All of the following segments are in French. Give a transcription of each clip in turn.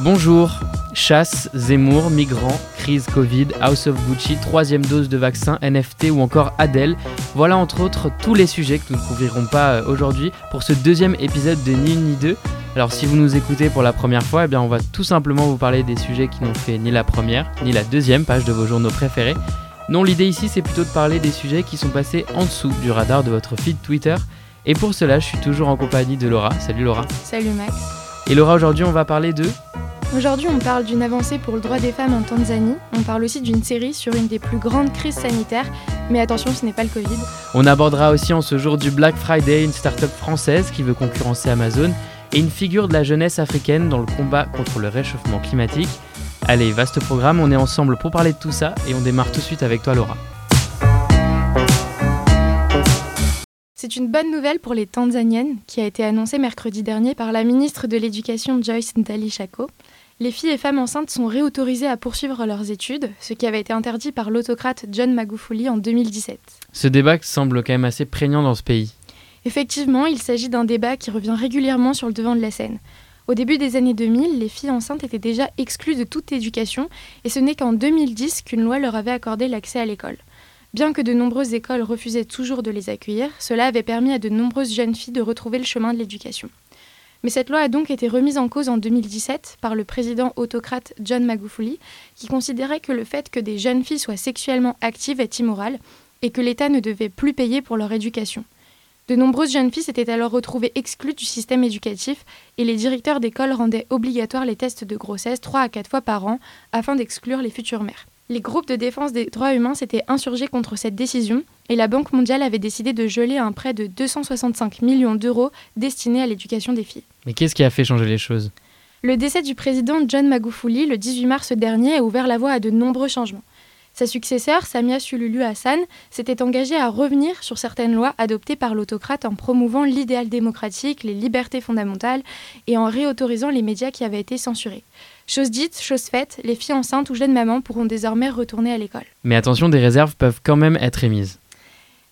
Bonjour, chasse, Zemmour, migrants, crise Covid, House of Gucci, troisième dose de vaccin, NFT ou encore Adèle. Voilà entre autres tous les sujets que nous ne couvrirons pas euh, aujourd'hui pour ce deuxième épisode de Ni une ni deux. Alors si vous nous écoutez pour la première fois, eh bien on va tout simplement vous parler des sujets qui n'ont fait ni la première ni la deuxième page de vos journaux préférés. Non, l'idée ici c'est plutôt de parler des sujets qui sont passés en dessous du radar de votre feed Twitter. Et pour cela, je suis toujours en compagnie de Laura. Salut Laura. Salut Max. Et Laura, aujourd'hui on va parler de Aujourd'hui, on parle d'une avancée pour le droit des femmes en Tanzanie. On parle aussi d'une série sur une des plus grandes crises sanitaires. Mais attention, ce n'est pas le Covid. On abordera aussi en ce jour du Black Friday une start-up française qui veut concurrencer Amazon et une figure de la jeunesse africaine dans le combat contre le réchauffement climatique. Allez, vaste programme, on est ensemble pour parler de tout ça et on démarre tout de suite avec toi Laura. C'est une bonne nouvelle pour les Tanzaniennes qui a été annoncée mercredi dernier par la ministre de l'Éducation Joyce Ndalichako les filles et femmes enceintes sont réautorisées à poursuivre leurs études, ce qui avait été interdit par l'autocrate John Magufuli en 2017. Ce débat semble quand même assez prégnant dans ce pays. Effectivement, il s'agit d'un débat qui revient régulièrement sur le devant de la scène. Au début des années 2000, les filles enceintes étaient déjà exclues de toute éducation, et ce n'est qu'en 2010 qu'une loi leur avait accordé l'accès à l'école. Bien que de nombreuses écoles refusaient toujours de les accueillir, cela avait permis à de nombreuses jeunes filles de retrouver le chemin de l'éducation. Mais cette loi a donc été remise en cause en 2017 par le président autocrate John Magufuli, qui considérait que le fait que des jeunes filles soient sexuellement actives est immoral et que l'État ne devait plus payer pour leur éducation. De nombreuses jeunes filles s'étaient alors retrouvées exclues du système éducatif et les directeurs d'école rendaient obligatoires les tests de grossesse 3 à 4 fois par an afin d'exclure les futures mères. Les groupes de défense des droits humains s'étaient insurgés contre cette décision et la Banque mondiale avait décidé de geler un prêt de 265 millions d'euros destiné à l'éducation des filles. Mais qu'est-ce qui a fait changer les choses? Le décès du président John Magufuli le 18 mars dernier a ouvert la voie à de nombreux changements. Sa successeur, Samia Sululu Hassan, s'était engagée à revenir sur certaines lois adoptées par l'autocrate en promouvant l'idéal démocratique, les libertés fondamentales et en réautorisant les médias qui avaient été censurés. Chose dite, chose faite, les filles enceintes ou jeunes mamans pourront désormais retourner à l'école. Mais attention, des réserves peuvent quand même être émises.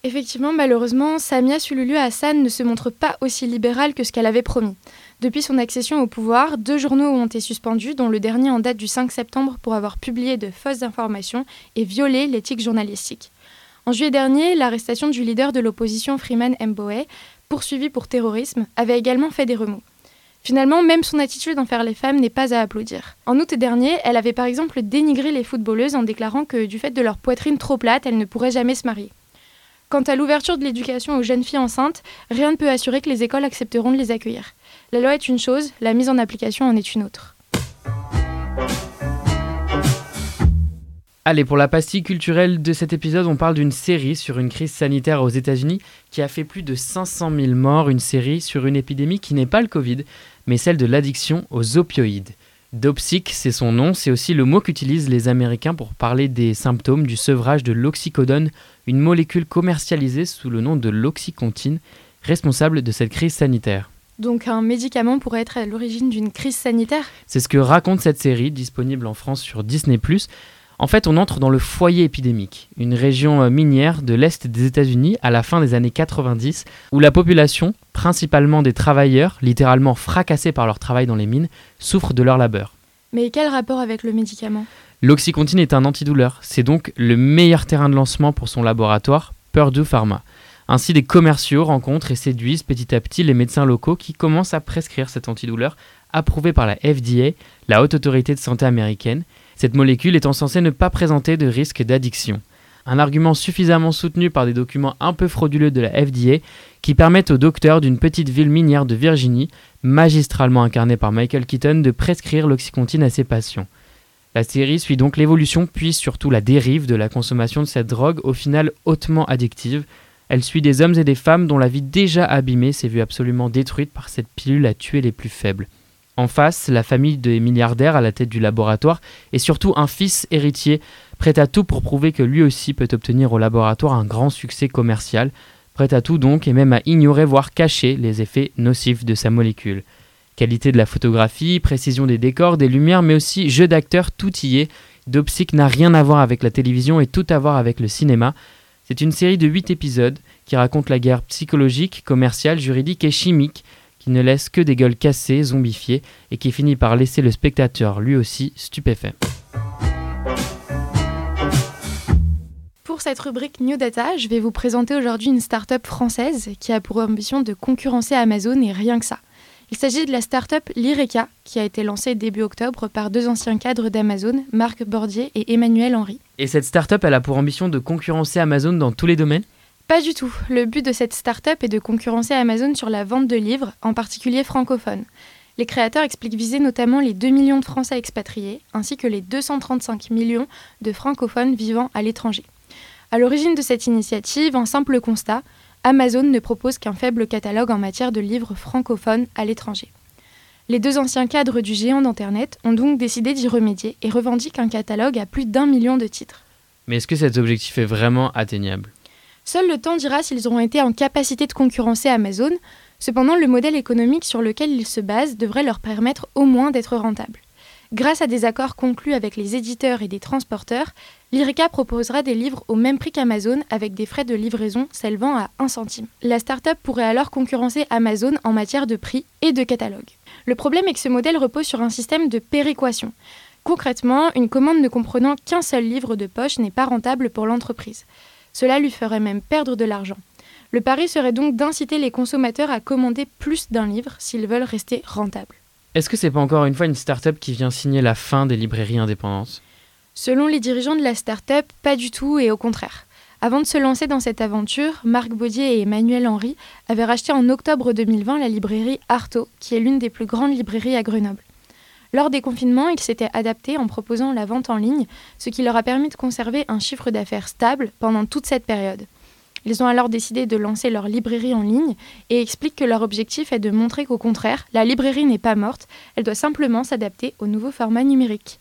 Effectivement, malheureusement, Samia Sululu Hassan ne se montre pas aussi libérale que ce qu'elle avait promis. Depuis son accession au pouvoir, deux journaux ont été suspendus, dont le dernier en date du 5 septembre pour avoir publié de fausses informations et violé l'éthique journalistique. En juillet dernier, l'arrestation du leader de l'opposition Freeman Mbowe, poursuivi pour terrorisme, avait également fait des remous. Finalement, même son attitude envers les femmes n'est pas à applaudir. En août dernier, elle avait par exemple dénigré les footballeuses en déclarant que du fait de leur poitrine trop plate, elles ne pourraient jamais se marier. Quant à l'ouverture de l'éducation aux jeunes filles enceintes, rien ne peut assurer que les écoles accepteront de les accueillir. La loi est une chose, la mise en application en est une autre. Allez, pour la pastille culturelle de cet épisode, on parle d'une série sur une crise sanitaire aux États-Unis qui a fait plus de 500 000 morts, une série sur une épidémie qui n'est pas le Covid, mais celle de l'addiction aux opioïdes. Dopsic, c'est son nom, c'est aussi le mot qu'utilisent les Américains pour parler des symptômes du sevrage de l'oxycodone, une molécule commercialisée sous le nom de l'oxycontine, responsable de cette crise sanitaire. Donc un médicament pourrait être à l'origine d'une crise sanitaire? C'est ce que raconte cette série, disponible en France sur Disney ⁇ en fait, on entre dans le foyer épidémique, une région euh, minière de l'Est des États-Unis à la fin des années 90, où la population, principalement des travailleurs, littéralement fracassés par leur travail dans les mines, souffre de leur labeur. Mais quel rapport avec le médicament? L'oxycontine est un antidouleur, c'est donc le meilleur terrain de lancement pour son laboratoire, Purdue Pharma. Ainsi, des commerciaux rencontrent et séduisent petit à petit les médecins locaux qui commencent à prescrire cet antidouleur approuvé par la FDA, la haute autorité de santé américaine, cette molécule étant censée ne pas présenter de risque d'addiction. Un argument suffisamment soutenu par des documents un peu frauduleux de la FDA qui permettent au docteur d'une petite ville minière de Virginie, magistralement incarné par Michael Keaton, de prescrire l'oxycontine à ses patients. La série suit donc l'évolution puis surtout la dérive de la consommation de cette drogue au final hautement addictive. Elle suit des hommes et des femmes dont la vie déjà abîmée s'est vue absolument détruite par cette pilule à tuer les plus faibles. En face, la famille des milliardaires à la tête du laboratoire et surtout un fils héritier prêt à tout pour prouver que lui aussi peut obtenir au laboratoire un grand succès commercial, prêt à tout donc et même à ignorer voire cacher les effets nocifs de sa molécule. Qualité de la photographie, précision des décors, des lumières, mais aussi jeu d'acteur, tout y est. Dopsic n'a rien à voir avec la télévision et tout à voir avec le cinéma. C'est une série de 8 épisodes qui raconte la guerre psychologique, commerciale, juridique et chimique qui ne laisse que des gueules cassées, zombifiées, et qui finit par laisser le spectateur lui aussi stupéfait. Pour cette rubrique New Data, je vais vous présenter aujourd'hui une start-up française qui a pour ambition de concurrencer Amazon et rien que ça. Il s'agit de la start-up Lireka, qui a été lancée début octobre par deux anciens cadres d'Amazon, Marc Bordier et Emmanuel Henry. Et cette start-up, elle a pour ambition de concurrencer Amazon dans tous les domaines? Pas du tout. Le but de cette start-up est de concurrencer Amazon sur la vente de livres, en particulier francophones. Les créateurs expliquent viser notamment les 2 millions de Français expatriés, ainsi que les 235 millions de francophones vivant à l'étranger. À l'origine de cette initiative, un simple constat, Amazon ne propose qu'un faible catalogue en matière de livres francophones à l'étranger. Les deux anciens cadres du géant d'Internet ont donc décidé d'y remédier et revendiquent un catalogue à plus d'un million de titres. Mais est-ce que cet objectif est vraiment atteignable? Seul le temps dira s'ils auront été en capacité de concurrencer Amazon, cependant le modèle économique sur lequel ils se basent devrait leur permettre au moins d'être rentables. Grâce à des accords conclus avec les éditeurs et des transporteurs, l'IRECA proposera des livres au même prix qu'Amazon avec des frais de livraison s'élevant à 1 centime. La start-up pourrait alors concurrencer Amazon en matière de prix et de catalogue. Le problème est que ce modèle repose sur un système de péréquation. Concrètement, une commande ne comprenant qu'un seul livre de poche n'est pas rentable pour l'entreprise. Cela lui ferait même perdre de l'argent. Le pari serait donc d'inciter les consommateurs à commander plus d'un livre s'ils veulent rester rentables. Est-ce que c'est pas encore une fois une start-up qui vient signer la fin des librairies indépendantes? Selon les dirigeants de la start-up, pas du tout et au contraire. Avant de se lancer dans cette aventure, Marc Baudier et Emmanuel Henry avaient racheté en octobre 2020 la librairie Artaud, qui est l'une des plus grandes librairies à Grenoble. Lors des confinements, ils s'étaient adaptés en proposant la vente en ligne, ce qui leur a permis de conserver un chiffre d'affaires stable pendant toute cette période. Ils ont alors décidé de lancer leur librairie en ligne et expliquent que leur objectif est de montrer qu'au contraire, la librairie n'est pas morte, elle doit simplement s'adapter au nouveau format numérique.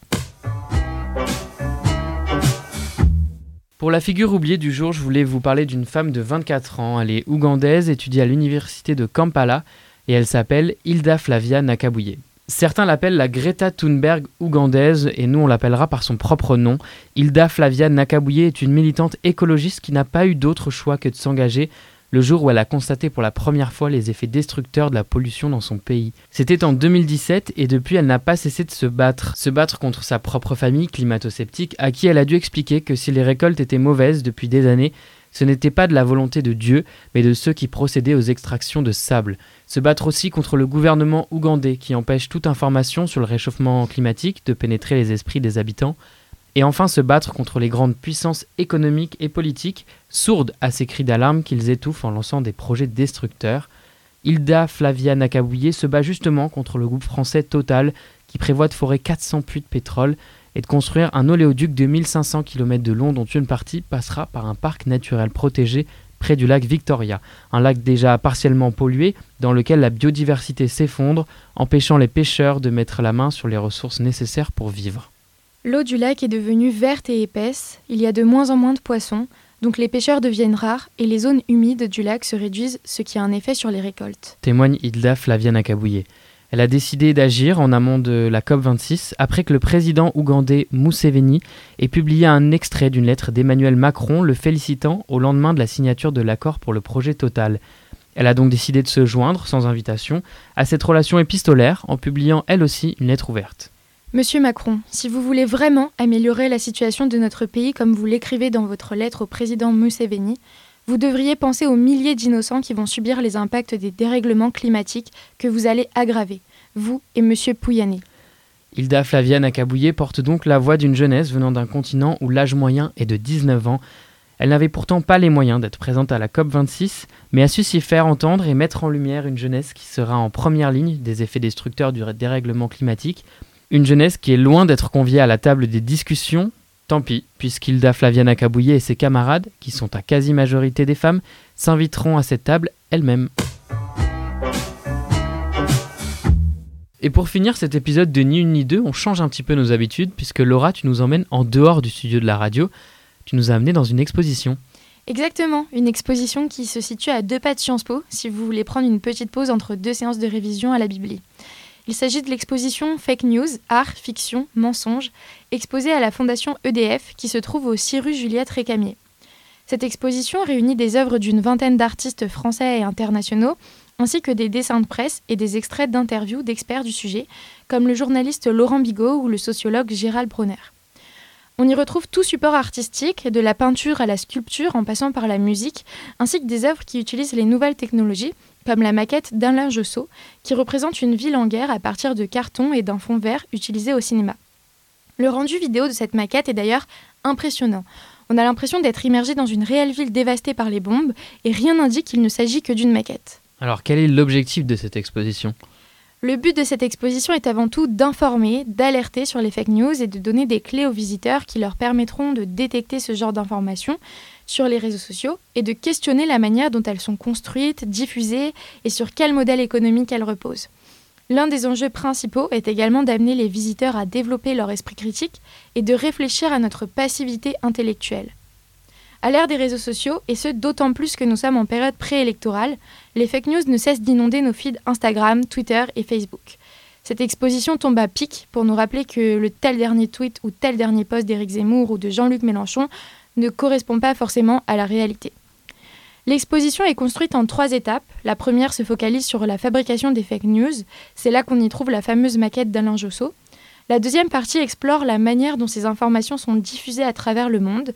Pour la figure oubliée du jour, je voulais vous parler d'une femme de 24 ans. Elle est ougandaise, étudie à l'université de Kampala et elle s'appelle Hilda Flavia Nakabouye. Certains l'appellent la Greta Thunberg ougandaise et nous on l'appellera par son propre nom. Hilda Flavia Nakabouye est une militante écologiste qui n'a pas eu d'autre choix que de s'engager le jour où elle a constaté pour la première fois les effets destructeurs de la pollution dans son pays. C'était en 2017 et depuis elle n'a pas cessé de se battre, se battre contre sa propre famille climato-sceptique à qui elle a dû expliquer que si les récoltes étaient mauvaises depuis des années, ce n'était pas de la volonté de Dieu, mais de ceux qui procédaient aux extractions de sable. Se battre aussi contre le gouvernement ougandais qui empêche toute information sur le réchauffement climatique de pénétrer les esprits des habitants. Et enfin se battre contre les grandes puissances économiques et politiques, sourdes à ces cris d'alarme qu'ils étouffent en lançant des projets destructeurs. Hilda Flavia Nakabouye se bat justement contre le groupe français Total qui prévoit de forer 400 puits de pétrole et de construire un oléoduc de 1500 km de long dont une partie passera par un parc naturel protégé près du lac Victoria, un lac déjà partiellement pollué dans lequel la biodiversité s'effondre, empêchant les pêcheurs de mettre la main sur les ressources nécessaires pour vivre. L'eau du lac est devenue verte et épaisse, il y a de moins en moins de poissons, donc les pêcheurs deviennent rares et les zones humides du lac se réduisent, ce qui a un effet sur les récoltes. Témoigne Hilda Flavia Nakabouye. Elle a décidé d'agir en amont de la COP26 après que le président ougandais Museveni ait publié un extrait d'une lettre d'Emmanuel Macron le félicitant au lendemain de la signature de l'accord pour le projet Total. Elle a donc décidé de se joindre, sans invitation, à cette relation épistolaire en publiant elle aussi une lettre ouverte. Monsieur Macron, si vous voulez vraiment améliorer la situation de notre pays comme vous l'écrivez dans votre lettre au président Museveni, vous devriez penser aux milliers d'innocents qui vont subir les impacts des dérèglements climatiques que vous allez aggraver, vous et M. Pouyanné. Hilda Flaviane Akabouye porte donc la voix d'une jeunesse venant d'un continent où l'âge moyen est de 19 ans. Elle n'avait pourtant pas les moyens d'être présente à la COP26, mais a su s'y faire entendre et mettre en lumière une jeunesse qui sera en première ligne des effets destructeurs du dérèglement climatique, une jeunesse qui est loin d'être conviée à la table des discussions, Tant pis, puisqu'Hilda Flaviana Cabouillet et ses camarades, qui sont à quasi-majorité des femmes, s'inviteront à cette table elles-mêmes. Et pour finir cet épisode de Ni une ni deux, on change un petit peu nos habitudes, puisque Laura, tu nous emmènes en dehors du studio de la radio. Tu nous as amenés dans une exposition. Exactement, une exposition qui se situe à deux pas de Sciences Po, si vous voulez prendre une petite pause entre deux séances de révision à la Bibli. Il s'agit de l'exposition Fake News, Art, Fiction, Mensonge, exposée à la Fondation EDF qui se trouve au 6 rue Juliette Récamier. Cette exposition réunit des œuvres d'une vingtaine d'artistes français et internationaux, ainsi que des dessins de presse et des extraits d'interviews d'experts du sujet, comme le journaliste Laurent Bigot ou le sociologue Gérald Bronner. On y retrouve tout support artistique, de la peinture à la sculpture en passant par la musique, ainsi que des œuvres qui utilisent les nouvelles technologies, comme la maquette d'Alain Jossot, qui représente une ville en guerre à partir de carton et d'un fond vert utilisé au cinéma. Le rendu vidéo de cette maquette est d'ailleurs impressionnant. On a l'impression d'être immergé dans une réelle ville dévastée par les bombes, et rien n'indique qu'il ne s'agit que d'une maquette. Alors quel est l'objectif de cette exposition? Le but de cette exposition est avant tout d'informer, d'alerter sur les fake news et de donner des clés aux visiteurs qui leur permettront de détecter ce genre d'informations sur les réseaux sociaux et de questionner la manière dont elles sont construites, diffusées et sur quel modèle économique elles reposent. L'un des enjeux principaux est également d'amener les visiteurs à développer leur esprit critique et de réfléchir à notre passivité intellectuelle. À l'ère des réseaux sociaux, et ce d'autant plus que nous sommes en période préélectorale, les fake news ne cessent d'inonder nos feeds Instagram, Twitter et Facebook. Cette exposition tombe à pic pour nous rappeler que le tel dernier tweet ou tel dernier post d'Éric Zemmour ou de Jean-Luc Mélenchon ne correspond pas forcément à la réalité. L'exposition est construite en trois étapes. La première se focalise sur la fabrication des fake news. C'est là qu'on y trouve la fameuse maquette d'Alain Jossot. La deuxième partie explore la manière dont ces informations sont diffusées à travers le monde.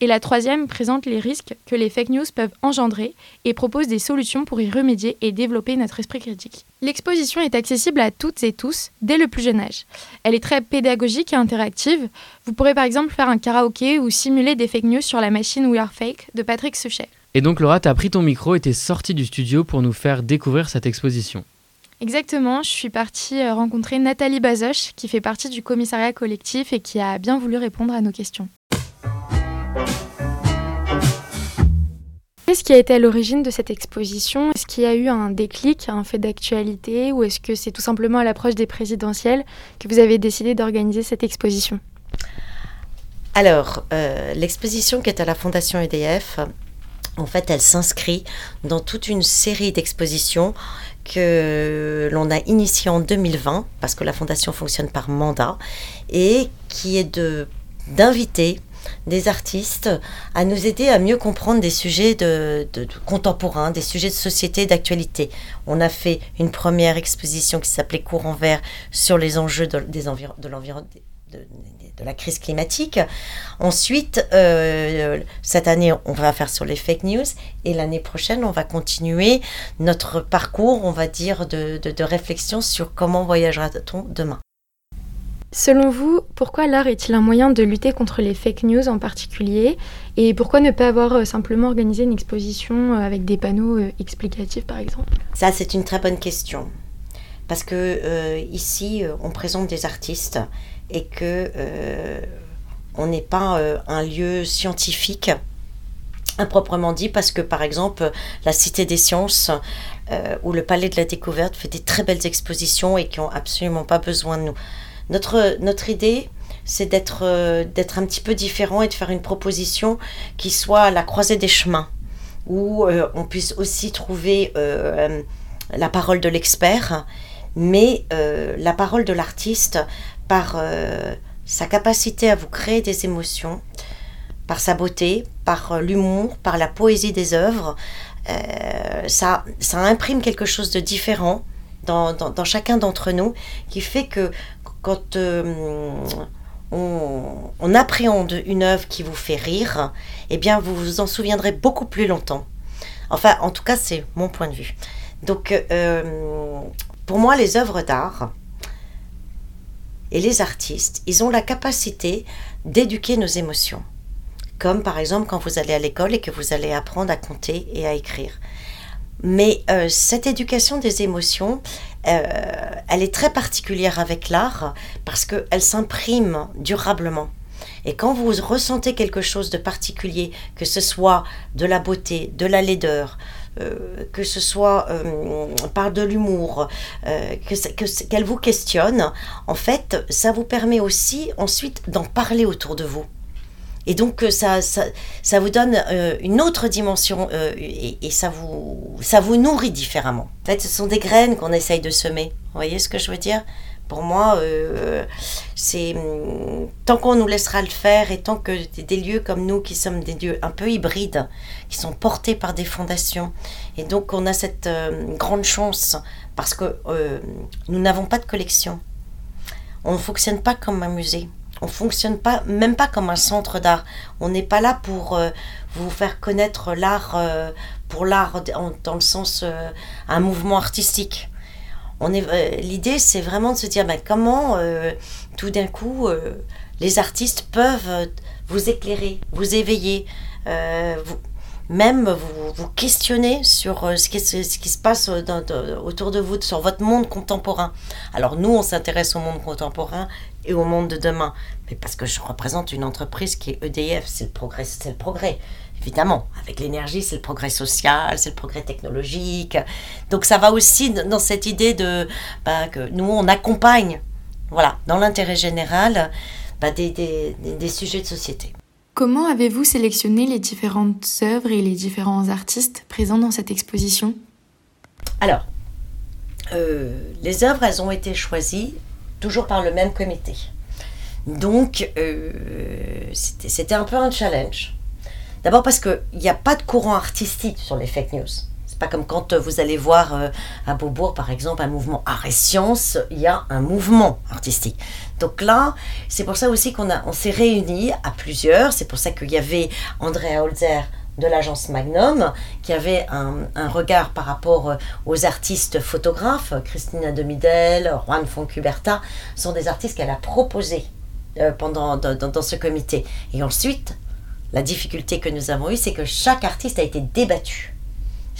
Et la troisième présente les risques que les fake news peuvent engendrer et propose des solutions pour y remédier et développer notre esprit critique. L'exposition est accessible à toutes et tous dès le plus jeune âge. Elle est très pédagogique et interactive. Vous pourrez par exemple faire un karaoké ou simuler des fake news sur la machine We Are Fake de Patrick Suchet. Et donc Laura, tu as pris ton micro et t'es sortie du studio pour nous faire découvrir cette exposition. Exactement, je suis partie euh, rencontrer Nathalie Bazoche qui fait partie du commissariat collectif et qui a bien voulu répondre à nos questions. Qu'est-ce qui a été à l'origine de cette exposition? Est-ce qu'il y a eu un déclic, un fait d'actualité, ou est-ce que c'est tout simplement à l'approche des présidentielles que vous avez décidé d'organiser cette exposition? Alors, euh, l'exposition qui est à la Fondation EDF, en fait, elle s'inscrit dans toute une série d'expositions que l'on a initiées en 2020, parce que la Fondation fonctionne par mandat, et qui est de d'inviter des artistes à nous aider à mieux comprendre des sujets de, contemporains, des sujets de société, d'actualité. On a fait une première exposition qui s'appelait Courant vert sur les enjeux de, de l'environnement. De, la crise climatique. Ensuite, euh, cette année, on va faire sur les fake news et l'année prochaine, on va continuer notre parcours, on va dire, de, de réflexion sur comment voyagera-t-on demain. Selon vous, pourquoi l'art est-il un moyen de lutter contre les fake news en particulier Et pourquoi ne pas avoir euh, simplement organisé une exposition euh, avec des panneaux euh, explicatifs par exemple? Ça, c'est une très bonne question. Parce que ici, on présente des artistes et que on n'est pas un lieu scientifique improprement dit parce que par exemple la Cité des Sciences ou le Palais de la Découverte fait des très belles expositions et qui ont absolument pas besoin de nous. Notre, notre idée, c'est d'être euh, d'être un petit peu différent et de faire une proposition qui soit à la croisée des chemins, où euh, on puisse aussi trouver euh, la parole de l'expert, mais la parole de l'artiste par sa capacité à vous créer des émotions, par sa beauté, par l'humour, par la poésie des œuvres. ça, ça imprime quelque chose de différent dans, dans, dans chacun d'entre nous qui fait que quand euh, on, appréhende une œuvre qui vous fait rire, eh bien, vous vous en souviendrez beaucoup plus longtemps. Enfin, en tout cas, c'est mon point de vue. Donc, euh, pour moi, les œuvres d'art et les artistes, ils ont la capacité d'éduquer nos émotions. Comme par exemple quand vous allez à l'école et que vous allez apprendre à compter et à écrire. Mais euh, cette éducation des émotions, euh, elle est très particulière avec l'art parce qu'elle s'imprime durablement. Et quand vous ressentez quelque chose de particulier, que ce soit de la beauté, de la laideur, euh, que ce soit par de l'humour, qu'elle vous questionne, en fait, ça vous permet aussi ensuite d'en parler autour de vous. Et donc, euh, ça, ça, vous donne euh, une autre dimension euh, et, ça, vous, ça vous nourrit différemment. En fait, ce sont des graines qu'on essaye de semer. Vous voyez ce que je veux dire? Pour moi, c'est tant qu'on nous laissera le faire et tant que des lieux comme nous, qui sommes des lieux un peu hybrides, qui sont portés par des fondations, et donc on a cette grande chance parce que nous n'avons pas de collection. On ne fonctionne pas comme un musée. On ne fonctionne pas, même pas comme un centre d'art. On n'est pas là pour vous faire connaître l'art pour l'art dans le sens un mouvement artistique euh, l'idée, c'est vraiment de se dire ben, comment euh, tout d'un coup euh, les artistes peuvent vous éclairer, vous éveiller, même vous, vous, questionner sur ce qui, ce, qui, se passe autour de vous, sur votre monde contemporain. Alors nous, on s'intéresse au monde contemporain et au monde de demain, mais parce que je représente une entreprise qui est EDF, c'est le progrès, c'est le progrès évidemment, avec l'énergie, c'est le progrès social, c'est le progrès technologique. Donc ça va aussi dans cette idée de bah, que nous, on accompagne, voilà, dans l'intérêt général, bah, des, des, des, sujets de société. Comment avez-vous sélectionné les différentes œuvres et les différents artistes présents dans cette exposition? Alors, euh, les œuvres, elles ont été choisies toujours par le même comité. Donc, euh, c'était un peu un challenge. D'abord parce qu'il n'y a pas de courant artistique sur les fake news. C'est pas comme quand euh, vous allez voir euh, à Beaubourg, par exemple, un mouvement art et science, il y a un mouvement artistique. Donc là, c'est pour ça aussi qu'on on s'est réunis à plusieurs. C'est pour ça qu'il y avait Andrea Holzer de l'agence Magnum, qui avait un, regard par rapport euh, aux artistes photographes. Christina Demidel, Juan Foncuberta sont des artistes qu'elle a proposés pendant, dans, ce comité. Et ensuite, la difficulté que nous avons eue, c'est que chaque artiste a été débattu.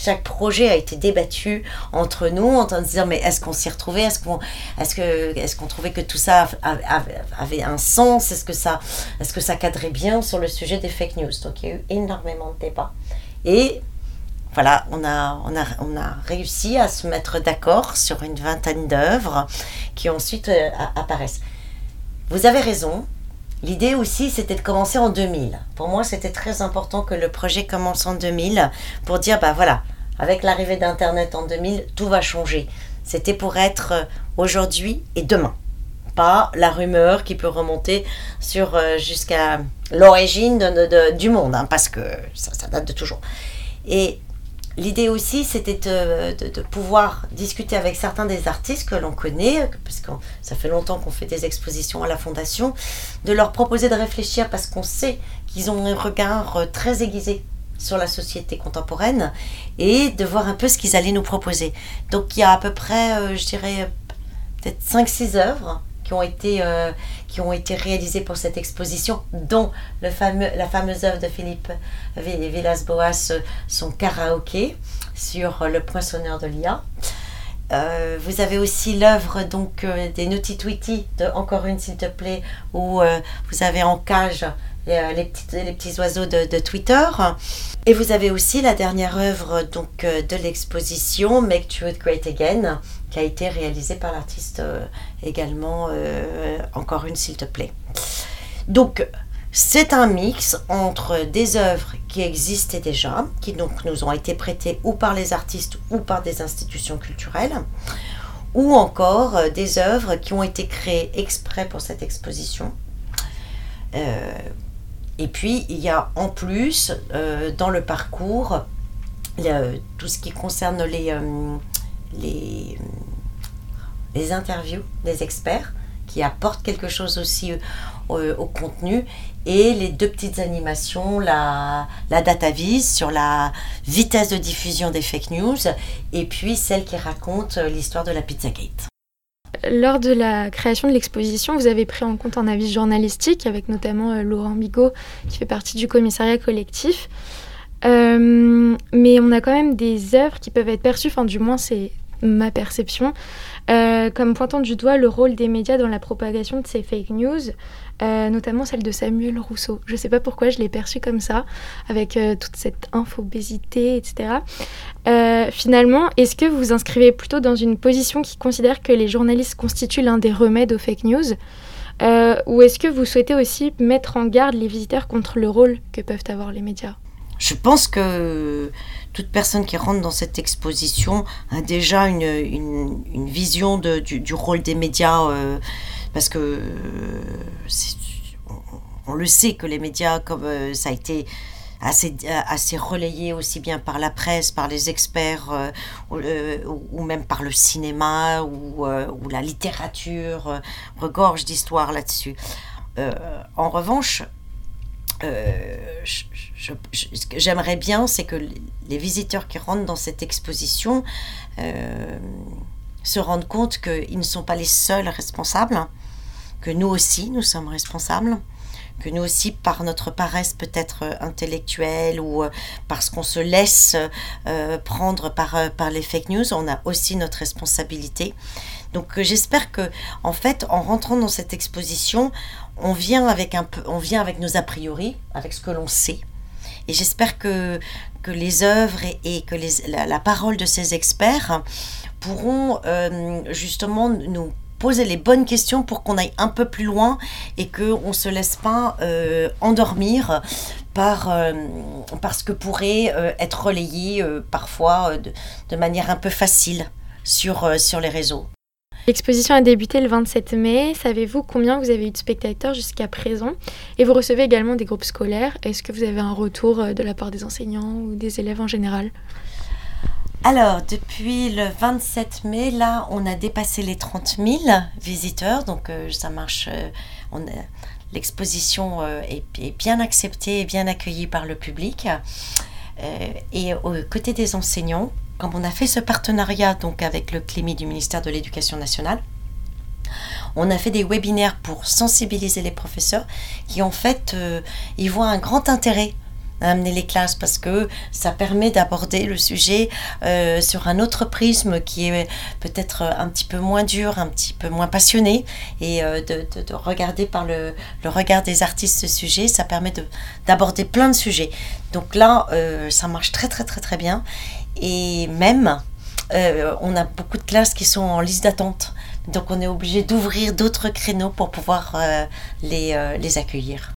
Chaque projet a été débattu entre nous en disant mais est-ce qu'on s'y retrouvait? Est-ce qu'on est que, est qu'on trouvait que tout ça avait un sens? Est-ce que, ça, est que ça cadrait bien sur le sujet des fake news? Donc il y a eu énormément de débats. Et voilà, on a, on a, on a réussi à se mettre d'accord sur une vingtaine d'œuvres qui ensuite euh, apparaissent. Vous avez raison, L'idée aussi, c'était de commencer en 2000. Pour moi, c'était très important que le projet commence en 2000 pour dire, bah voilà, avec l'arrivée d'Internet en 2000, tout va changer. C'était pour être euh, aujourd'hui et demain. Pas la rumeur qui peut remonter sur euh, jusqu'à l'origine du monde, hein, parce que ça, ça date de toujours. Et L'idée aussi, c'était de, pouvoir discuter avec certains des artistes que l'on connaît, parce que ça fait longtemps qu'on fait des expositions à la Fondation, de leur proposer de réfléchir parce qu'on sait qu'ils ont un regard euh, très aiguisé sur la société contemporaine et de voir un peu ce qu'ils allaient nous proposer. Donc il y a à peu près, euh, je dirais, peut-être 5-6 œuvres qui ont été, euh, qui ont été réalisées pour cette exposition, dont le fameux, la fameuse œuvre de Philippe Villas-Boas, son karaoké sur le poinçonneur de l'IA. Euh, vous avez aussi l'œuvre donc euh, des Naughty Tweety, de Encore une s'il te plaît, où vous avez en cage les, petits, les petits oiseaux de, Twitter. Et vous avez aussi la dernière œuvre donc de l'exposition Make Truth Great Again, qui a été réalisée par l'artiste euh, également, euh, encore une s'il te plaît. Donc, c'est un mix entre des œuvres qui existaient déjà, qui donc nous ont été prêtées ou par les artistes ou par des institutions culturelles, ou encore euh, des œuvres qui ont été créées exprès pour cette exposition. Et puis, il y a en plus, dans le parcours, tout ce qui concerne les, les, les interviews des experts qui apportent quelque chose aussi euh, au contenu et les deux petites animations, la, la data vise sur la vitesse de diffusion des fake news et puis celle qui raconte euh, l'histoire de la Pizzagate. Lors de la création de l'exposition, vous avez pris en compte un avis journalistique avec notamment euh, Laurent Bigot qui fait partie du commissariat collectif. mais on a quand même des œuvres qui peuvent être perçues, enfin du moins c'est ma perception, euh, comme pointant du doigt le rôle des médias dans la propagation de ces fake news, euh, notamment celle de Samuel Rousseau. Je ne sais pas pourquoi je l'ai perçu comme ça, avec euh, toute cette infobésité, etc. finalement, est-ce que vous vous inscrivez plutôt dans une position qui considère que les journalistes constituent l'un des remèdes aux fake news? Ou est-ce que vous souhaitez aussi mettre en garde les visiteurs contre le rôle que peuvent avoir les médias? Je pense que toute personne qui rentre dans cette exposition a déjà une, vision du, rôle des médias, euh, parce que euh, on, le sait que les médias, comme euh, ça a été assez, relayé aussi bien par la presse, par les experts, ou, même par le cinéma ou, la littérature, regorge d'histoires là-dessus. en revanche, euh, ce que j'aimerais bien, c'est que les visiteurs qui rentrent dans cette exposition euh, se rendent compte qu'ils ne sont pas les seuls responsables, que nous aussi, nous sommes responsables, que nous aussi, par notre paresse peut-être intellectuelle ou euh, parce qu'on se laisse prendre par, par les fake news, on a aussi notre responsabilité. Donc j'espère que, en fait, en rentrant dans cette exposition, on vient avec un peu, on vient avec nos a priori, avec ce que l'on sait. Et j'espère que, que les œuvres et, que la, parole de ces experts pourront euh, justement nous poser les bonnes questions pour qu'on aille un peu plus loin et qu'on ne se laisse pas euh, endormir par, euh, ce que pourrait être relayé parfois de, de, manière un peu facile sur, sur les réseaux. L'exposition a débuté le 27 mai. Savez-vous combien vous avez eu de spectateurs jusqu'à présent? Et vous recevez également des groupes scolaires. Est-ce que vous avez un retour euh, de la part des enseignants ou des élèves en général? Alors, depuis le 27 mai, là, on a dépassé les 30 000 visiteurs, donc euh, ça marche. Euh, l'exposition est, est, bien acceptée et bien accueillie par le public. et aux côtés des enseignants, comme on a fait ce partenariat donc avec le CLIMI du ministère de l'Éducation nationale, on a fait des webinaires pour sensibiliser les professeurs qui en fait euh, ils voient un grand intérêt amener les classes parce que ça permet d'aborder le sujet euh, sur un autre prisme qui est peut-être un petit peu moins dur, un petit peu moins passionné et euh, de, regarder par le, le, regard des artistes ce sujet, ça permet d'aborder plein de sujets. Donc là, ça marche très très très très bien et même, euh, on a beaucoup de classes qui sont en liste d'attente. Donc on est obligé d'ouvrir d'autres créneaux pour pouvoir euh, les, euh, les accueillir.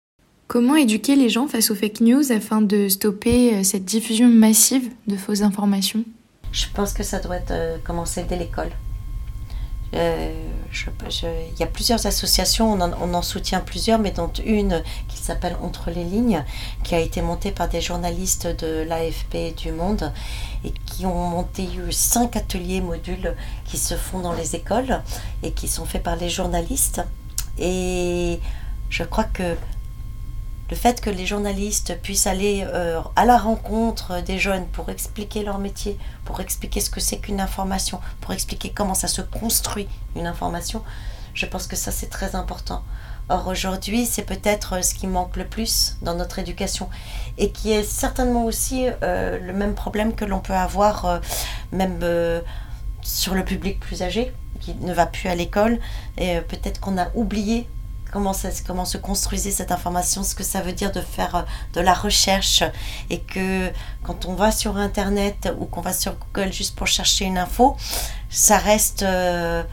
Comment éduquer les gens face aux fake news afin de stopper cette diffusion massive de fausses informations? Je pense que ça doit commencer dès l'école. Euh, il y a plusieurs associations, on en, soutient plusieurs, mais dont une qui s'appelle Entre les lignes, qui a été montée par des journalistes de l'AFP du Monde et qui ont monté cinq ateliers modules qui se font dans les écoles et qui sont faits par les journalistes. Et je crois que le fait que les journalistes puissent aller euh, à la rencontre des jeunes pour expliquer leur métier, pour expliquer ce que c'est qu'une information, pour expliquer comment ça se construit une information, je pense que ça c'est très important. Or aujourd'hui, c'est peut-être ce qui manque le plus dans notre éducation et qui est certainement aussi euh, le même problème que l'on peut avoir euh, même sur le public plus âgé qui ne va plus à l'école et peut-être qu'on a oublié comment, comment se construisait cette information, ce que ça veut dire de faire euh, de la recherche et que quand on va sur Internet ou qu'on va sur Google juste pour chercher une info, ça reste, euh,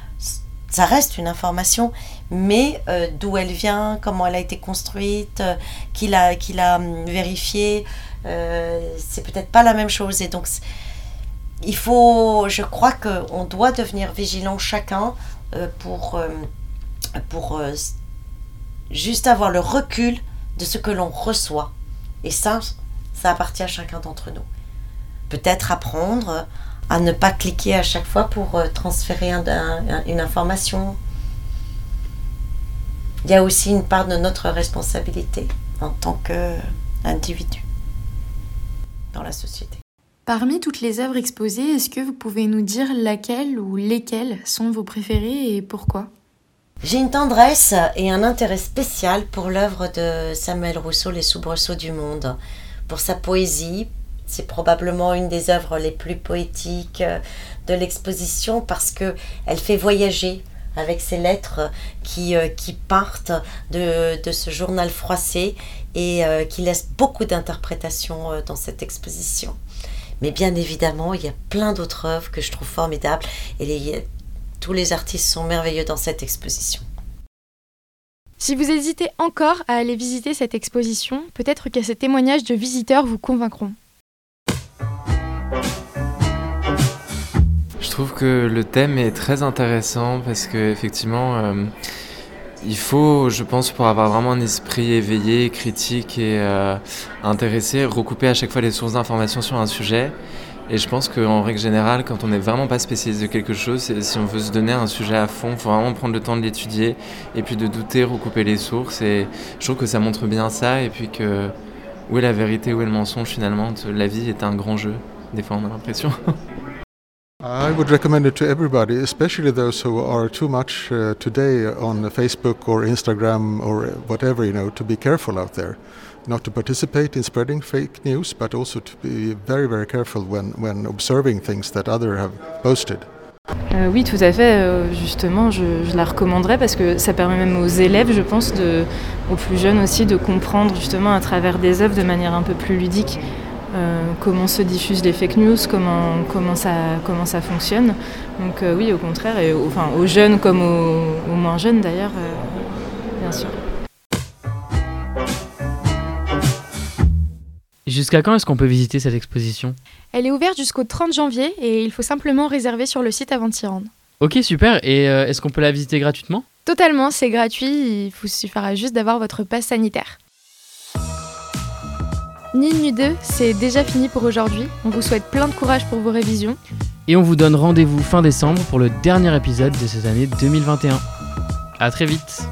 ça reste une information, mais euh, d'où elle vient, comment elle a été construite, qui l'a, qui l'a hum, vérifiée, c'est peut-être pas la même chose. Et donc, il faut, je crois qu'on doit devenir vigilant chacun pour, pour juste avoir le recul de ce que l'on reçoit. Et ça, ça appartient à chacun d'entre nous. Peut-être apprendre à ne pas cliquer à chaque fois pour euh, transférer une information. Il y a aussi une part de notre responsabilité en tant qu'individu dans la société. Parmi toutes les œuvres exposées, est-ce que vous pouvez nous dire laquelle ou lesquelles sont vos préférées et pourquoi? J'ai une tendresse et un intérêt spécial pour l'œuvre de Samuel Rousseau, Les soubresauts du monde, pour sa poésie. C'est probablement une des œuvres les plus poétiques de l'exposition parce que elle fait voyager avec ses lettres qui, euh, qui partent de, de, ce journal froissé et euh, qui laissent beaucoup d'interprétations euh, dans cette exposition. Mais bien évidemment, il y a plein d'autres œuvres que je trouve formidables et les, tous les artistes sont merveilleux dans cette exposition. Si vous hésitez encore à aller visiter cette exposition, peut-être que ces témoignages de visiteurs vous convaincront. Je trouve que le thème est très intéressant parce que effectivement, euh, il faut, je pense, pour avoir vraiment un esprit éveillé, critique et euh, intéressé, recouper à chaque fois les sources d'informations sur un sujet. Et je pense qu'en règle générale, quand on n'est vraiment pas spécialisé de quelque chose, si on veut se donner un sujet à fond, il faut vraiment prendre le temps de l'étudier et puis de douter, recouper les sources. Et je trouve que ça montre bien ça. Et puis que où est la vérité, où est le mensonge finalement La vie est un grand jeu. Des fois, on a l'impression. I would recommend it to everybody, especially those who are too much uh, today on Facebook or Instagram or whatever, you know, to be careful out there. Not to participate in spreading fake news, but also to be very, very careful when, observing things that others have posted. Euh, oui, tout à fait. Euh, justement, je, la recommanderais parce que ça permet même aux élèves, je pense, aux plus jeunes aussi, de comprendre justement à travers des œuvres de manière un peu plus ludique euh, comment se diffusent les fake news, comment, comment, ça, comment ça fonctionne. Donc oui, au contraire, et, enfin, aux jeunes comme aux, moins jeunes d'ailleurs, bien sûr. Jusqu'à quand est-ce qu'on peut visiter cette exposition? Elle est ouverte jusqu'au 30 janvier et il faut simplement réserver sur le site avant de s'y rendre. Ok, super. Et est-ce qu'on peut la visiter gratuitement? Totalement, c'est gratuit. Il vous suffira juste d'avoir votre passe sanitaire. Ni 2, c'est déjà fini pour aujourd'hui. On vous souhaite plein de courage pour vos révisions. Et on vous donne rendez-vous fin décembre pour le dernier épisode de cette année 2021. A très vite